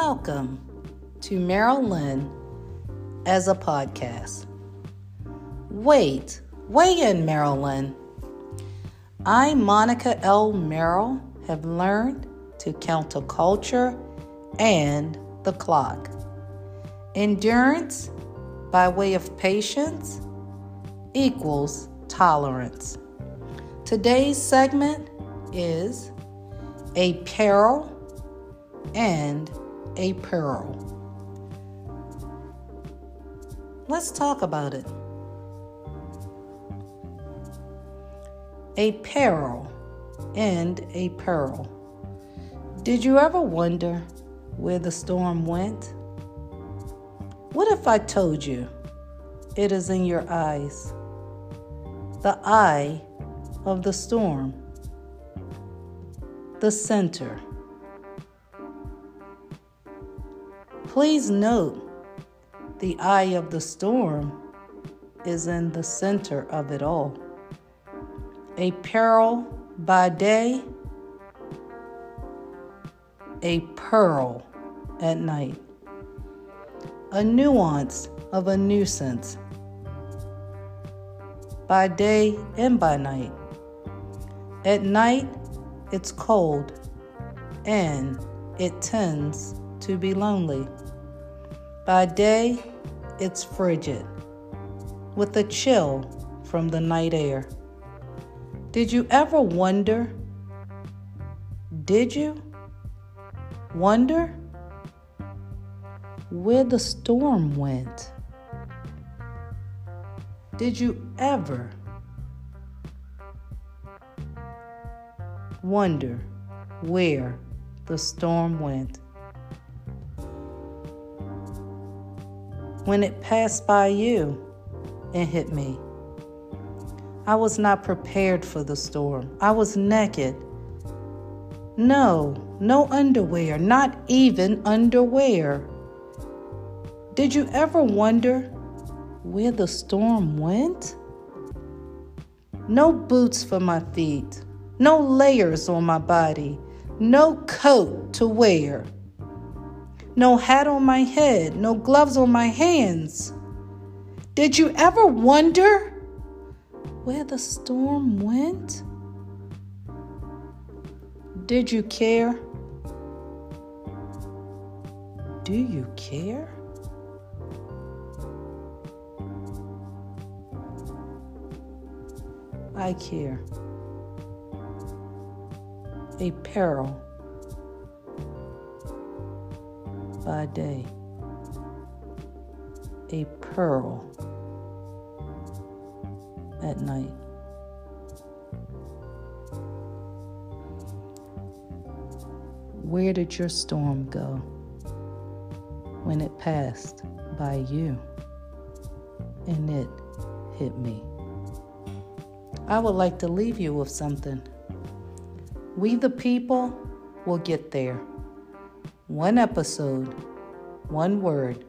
Welcome to Marilyn as a podcast. Wait, weigh in, Marilyn. I, Monica L. Merrill, have learned to counterculture and the clock. Endurance by way of patience equals tolerance. Today's segment is a peril and a pearl. Let's talk about it. A peril and a pearl. Did you ever wonder where the storm went? What if I told you it is in your eyes? The eye of the storm, the center. Please note the eye of the storm is in the center of it all. A peril by day, a pearl at night. A nuance of a nuisance by day and by night. At night, it's cold and it tends to be lonely. By day, it's frigid, with a chill from the night air. Did you ever wonder? Did you wonder where the storm went? Did you ever wonder where the storm went? When it passed by you and hit me. I was not prepared for the storm. I was naked. No, no underwear, not even underwear. Did you ever wonder where the storm went? No boots for my feet, no layers on my body, no coat to wear no hat on my head, no gloves on my hands. Did you ever wonder where the storm went? Did you care? Do you care? I care. A peril by day, a pearl at night. Where did your storm go when it passed by you and it hit me? I would like to leave you with something. We, the people, will get there. One episode, one word,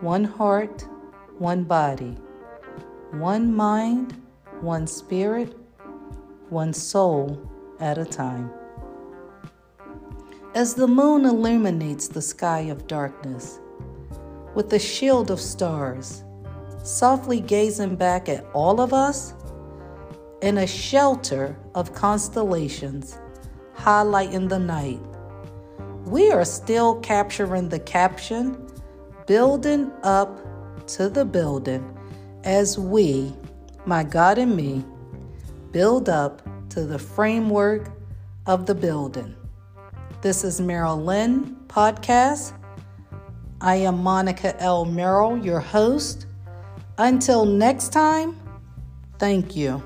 one heart, one body, one mind, one spirit, one soul at a time. As the moon illuminates the sky of darkness with a shield of stars, softly gazing back at all of us in a shelter of constellations, highlighting the night we are still capturing the caption, building up to the building, as we, my God and me, build up to the framework of the building. This is Merrill Lynn Podcast. I am Monica L. Merrill, your host. Until next time, thank you.